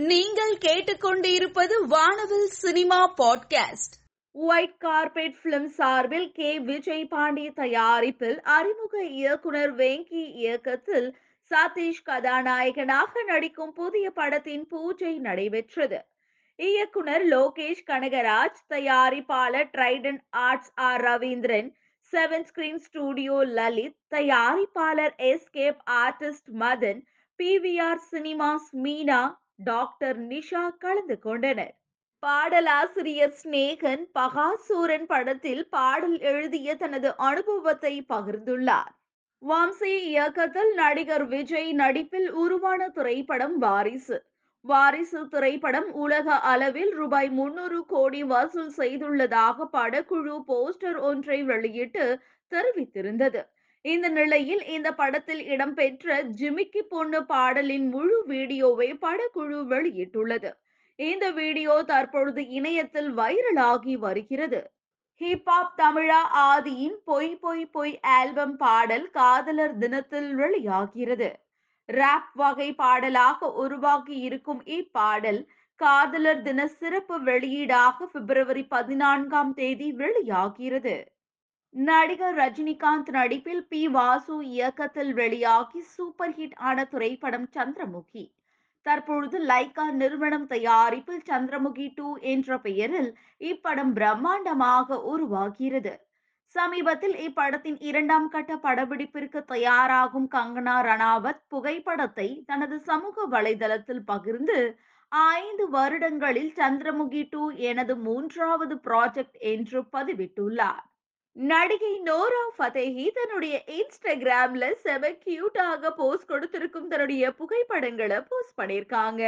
நீங்கள் கேட்டுக்கொண்டிருப்பது Vaanavil cinema podcast. White carpet film சார்பில் கே. விஜய் பாண்டிய தயாரிப்பில் அறிமுக இயக்குனர் வெங்கி இயக்கத்தில் சதீஷ் கதாநாயகனாக நடிக்கும் புதிய படத்தின் பூஜை நடைபெற்றது. இயக்குனர் லோகேஷ் கனகராஜ் தயாரிப்பாளர் Trident arts R Ravindran seven screen studio Lalit தயாரிப்பாளர் escape artist Madan PVR cinemas Meena doctor Nisha கலந்து கொண்டனர். பாடலாசிரியர் ஸ்நேகன் பகாசூரன் படத்தில் பாடல் எழுதிய தனது அனுபவத்தை பகிர்ந்துள்ளார். வம்சி இயக்கத்தில் நடிகர் விஜய் நடிப்பில் உருவான திரைப்படம் வாரிசு. வாரிசு திரைப்படம் உலக அளவில் ரூபாய் முன்னூறு கோடி வசூல் செய்துள்ளதாக படக்குழு போஸ்டர் ஒன்றை வெளியிட்டு தெரிவித்திருந்தது. இந்த நிலையில் இந்த படத்தில் இடம்பெற்ற ஜிமிக்கி பொண்ணு பாடலின் முழு வீடியோவை படக்குழு வெளியிட்டுள்ளது. இந்த வீடியோ தற்பொழுது இணையத்தில் வைரலாகி வருகிறது. ஹிப்ஹாப் தமிழா ஆதியின் பொய் பொய் பொய் ஆல்பம் பாடல் காதலர் தினத்தில் வெளியாகிறது. ராப் வகை பாடலாக உருவாகி இருக்கும் இப்பாடல் காதலர் தின சிறப்பு வெளியீடாக பிப்ரவரி பதினான்காம் தேதி வெளியாகிறது. நடிகர் ரஜினிகாந்த் நடிப்பில் பி. வாசு இயக்கத்தில் வெளியாகி சூப்பர் ஹிட் ஆன திரைப்படம் சந்திரமுகி. தற்பொழுது லைகா நிறுவனம் தயாரிப்பில் சந்திரமுகி டூ என்ற பெயரில் இப்படம் பிரம்மாண்டமாக உருவாகிறது. சமீபத்தில் இப்படத்தின் இரண்டாம் கட்ட படப்பிடிப்பிற்கு தயாராகும் கங்கனா ரணாவத் புகைப்படத்தை தனது சமூக வலைதளத்தில் பகிர்ந்து ஐந்து வருடங்களில் சந்திரமுகி டூ எனது மூன்றாவது ப்ராஜெக்ட் என்று பதிவிட்டுள்ளார். நடிகை நோரா ஃபதேஹி தன்னுடைய இன்ஸ்டாகிராம்ல செம கியூட்டாக போஸ்ட் கொடுத்திருக்கும் தன்னுடைய புகைப்படங்களை போஸ்ட் பண்ணியிருக்காங்க.